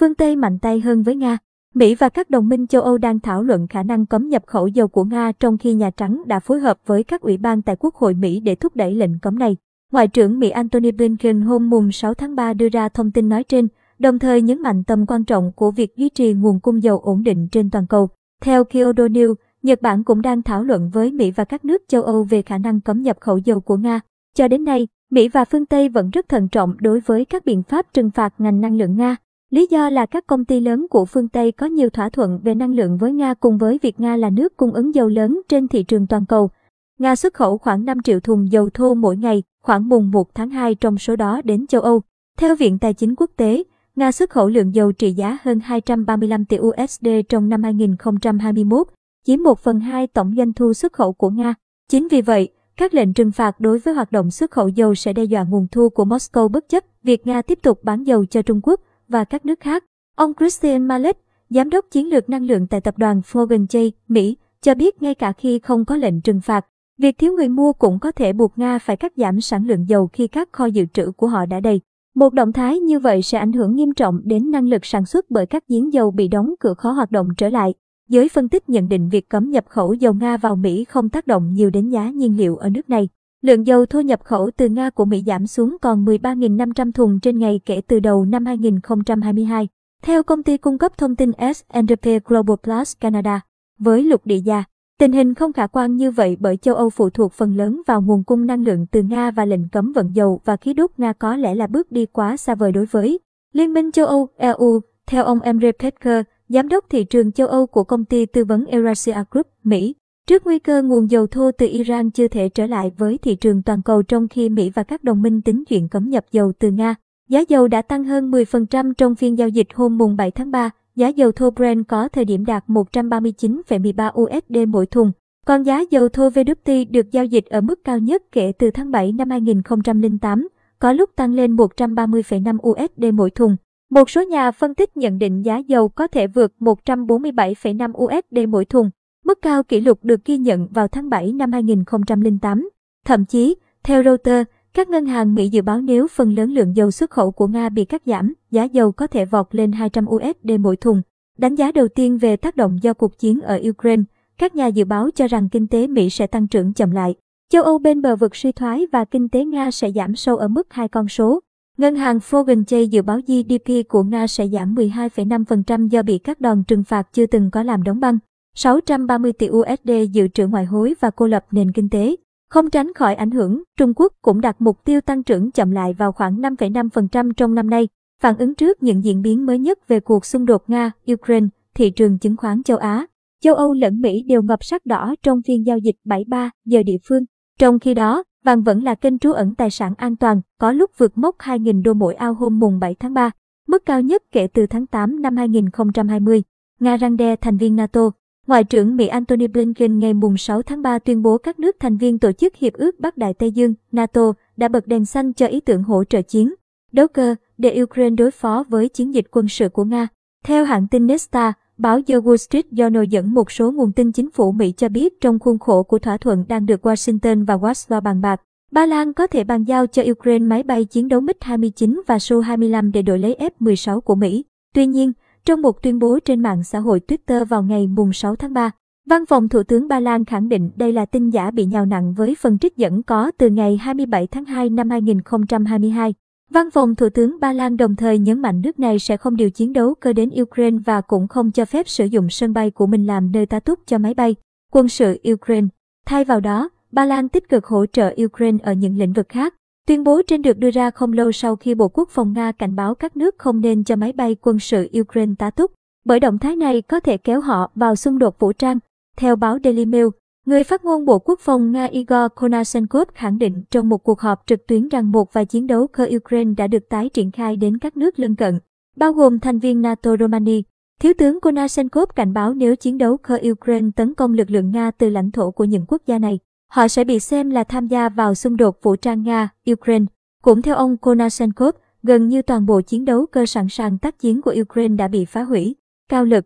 phương Tây mạnh tay hơn với Nga. Mỹ và các đồng minh châu Âu đang thảo luận khả năng cấm nhập khẩu dầu của Nga trong khi Nhà Trắng đã phối hợp với các ủy ban tại Quốc hội Mỹ để thúc đẩy lệnh cấm này. Ngoại trưởng Mỹ Antony Blinken hôm mùng 6 tháng 3 đưa ra thông tin nói trên, đồng thời nhấn mạnh tầm quan trọng của việc duy trì nguồn cung dầu ổn định trên toàn cầu. Theo Kyodo News, Nhật Bản cũng đang thảo luận với Mỹ và các nước châu Âu về khả năng cấm nhập khẩu dầu của Nga. Cho đến nay, Mỹ và phương Tây vẫn rất thận trọng đối với các biện pháp trừng phạt ngành năng lượng Nga. Lý do là các công ty lớn của phương Tây có nhiều thỏa thuận về năng lượng với Nga cùng với việc Nga là nước cung ứng dầu lớn trên thị trường toàn cầu. Nga xuất khẩu khoảng 5 triệu thùng dầu thô mỗi ngày, khoảng mùng 1 tháng 2 trong số đó đến châu Âu. Theo Viện Tài chính Quốc tế, Nga xuất khẩu lượng dầu trị giá hơn 235 tỷ USD trong năm 2021, chiếm 1 phần 2 tổng doanh thu xuất khẩu của Nga. Chính vì vậy, các lệnh trừng phạt đối với hoạt động xuất khẩu dầu sẽ đe dọa nguồn thu của Moscow bất chấp việc Nga tiếp tục bán dầu cho Trung Quốc và các nước khác. Ông Christian Malik, giám đốc chiến lược năng lượng tại tập đoàn Fogan J, Mỹ, cho biết ngay cả khi không có lệnh trừng phạt, việc thiếu người mua cũng có thể buộc Nga phải cắt giảm sản lượng dầu khi các kho dự trữ của họ đã đầy. Một động thái như vậy sẽ ảnh hưởng nghiêm trọng đến năng lực sản xuất bởi các giếng dầu bị đóng cửa khó hoạt động trở lại. Giới phân tích nhận định việc cấm nhập khẩu dầu Nga vào Mỹ không tác động nhiều đến giá nhiên liệu ở nước này. Lượng dầu thô nhập khẩu từ Nga của Mỹ giảm xuống còn 13.500 thùng trên ngày kể từ đầu năm 2022. Theo công ty cung cấp thông tin S&P Global Plus Canada, với lục địa già, tình hình không khả quan như vậy bởi châu Âu phụ thuộc phần lớn vào nguồn cung năng lượng từ Nga và lệnh cấm vận dầu và khí đốt Nga có lẽ là bước đi quá xa vời đối với Liên minh châu Âu EU, theo ông Emre Petker, giám đốc thị trường châu Âu của công ty tư vấn Eurasia Group, Mỹ. Trước nguy cơ nguồn dầu thô từ Iran chưa thể trở lại với thị trường toàn cầu trong khi Mỹ và các đồng minh tính chuyện cấm nhập dầu từ Nga, giá dầu đã tăng hơn 10% trong phiên giao dịch hôm mùng 7 tháng 3. Giá dầu thô Brent có thời điểm đạt 139,13 USD mỗi thùng, còn giá dầu thô WT được giao dịch ở mức cao nhất kể từ tháng 7 năm 2008, có lúc tăng lên 130,5 USD mỗi thùng. Một số nhà phân tích nhận định giá dầu có thể vượt 147,5 USD mỗi thùng, mức cao kỷ lục được ghi nhận vào tháng 7 năm 2008. Thậm chí, theo Reuters, các ngân hàng Mỹ dự báo nếu phần lớn lượng dầu xuất khẩu của Nga bị cắt giảm, giá dầu có thể vọt lên 200 USD mỗi thùng. Đánh giá đầu tiên về tác động do cuộc chiến ở Ukraine, các nhà dự báo cho rằng kinh tế Mỹ sẽ tăng trưởng chậm lại. Châu Âu bên bờ vực suy thoái và kinh tế Nga sẽ giảm sâu ở mức hai con số. Ngân hàng Fogan dự báo GDP của Nga sẽ giảm 12,5% do bị các đòn trừng phạt chưa từng có làm đóng băng. 630 tỷ USD dự trữ ngoại hối và cô lập nền kinh tế. Không tránh khỏi ảnh hưởng, Trung Quốc cũng đặt mục tiêu tăng trưởng chậm lại vào khoảng 5,5% trong năm nay. Phản ứng trước những diễn biến mới nhất về cuộc xung đột Nga-Ukraine, thị trường chứng khoán châu Á, châu Âu lẫn Mỹ đều ngập sắc đỏ trong phiên giao dịch 73 giờ địa phương. Trong khi đó, vàng vẫn là kênh trú ẩn tài sản an toàn, có lúc vượt mốc 2.000 đô mỗi ao hôm mùng 7 tháng 3, mức cao nhất kể từ tháng 8 năm 2020. Nga răng đe thành viên NATO Ngoại trưởng Mỹ Antony Blinken ngày 6 tháng 3 tuyên bố các nước thành viên tổ chức Hiệp ước Bắc Đại Tây Dương, NATO, đã bật đèn xanh cho ý tưởng hỗ trợ chiến đấu cơ để Ukraine đối phó với chiến dịch quân sự của Nga. Theo hãng tin Nesta, báo The Wall Street Journal dẫn một số nguồn tin chính phủ Mỹ cho biết trong khuôn khổ của thỏa thuận đang được Washington và Warsaw bàn bạc, Ba Lan có thể bàn giao cho Ukraine máy bay chiến đấu MiG-29 và Su-25 để đổi lấy F-16 của Mỹ. Tuy nhiên, trong một tuyên bố trên mạng xã hội Twitter vào ngày mùng 6 tháng 3, Văn phòng Thủ tướng Ba Lan khẳng định đây là tin giả bị nhào nặng với phần trích dẫn có từ ngày 27 tháng 2 năm 2022. Văn phòng Thủ tướng Ba Lan đồng thời nhấn mạnh nước này sẽ không điều chiến đấu cơ đến Ukraine và cũng không cho phép sử dụng sân bay của mình làm nơi tá túc cho máy bay quân sự Ukraine. Thay vào đó, Ba Lan tích cực hỗ trợ Ukraine ở những lĩnh vực khác. Tuyên bố trên được đưa ra không lâu sau khi Bộ Quốc phòng Nga cảnh báo các nước không nên cho máy bay quân sự Ukraine tá túc, bởi động thái này có thể kéo họ vào xung đột vũ trang. Theo báo Daily Mail, người phát ngôn Bộ Quốc phòng Nga Igor Konashenkov khẳng định trong một cuộc họp trực tuyến rằng một vài chiến đấu cơ Ukraine đã được tái triển khai đến các nước lân cận, bao gồm thành viên NATO Romania. Thiếu tướng Konashenkov cảnh báo nếu chiến đấu cơ Ukraine tấn công lực lượng Nga từ lãnh thổ của những quốc gia này, Họ sẽ bị xem là tham gia vào xung đột vũ trang Nga-Ukraine. Cũng theo ông Konashenkov, gần như toàn bộ chiến đấu cơ sẵn sàng tác chiến của Ukraine đã bị phá hủy. Cao lực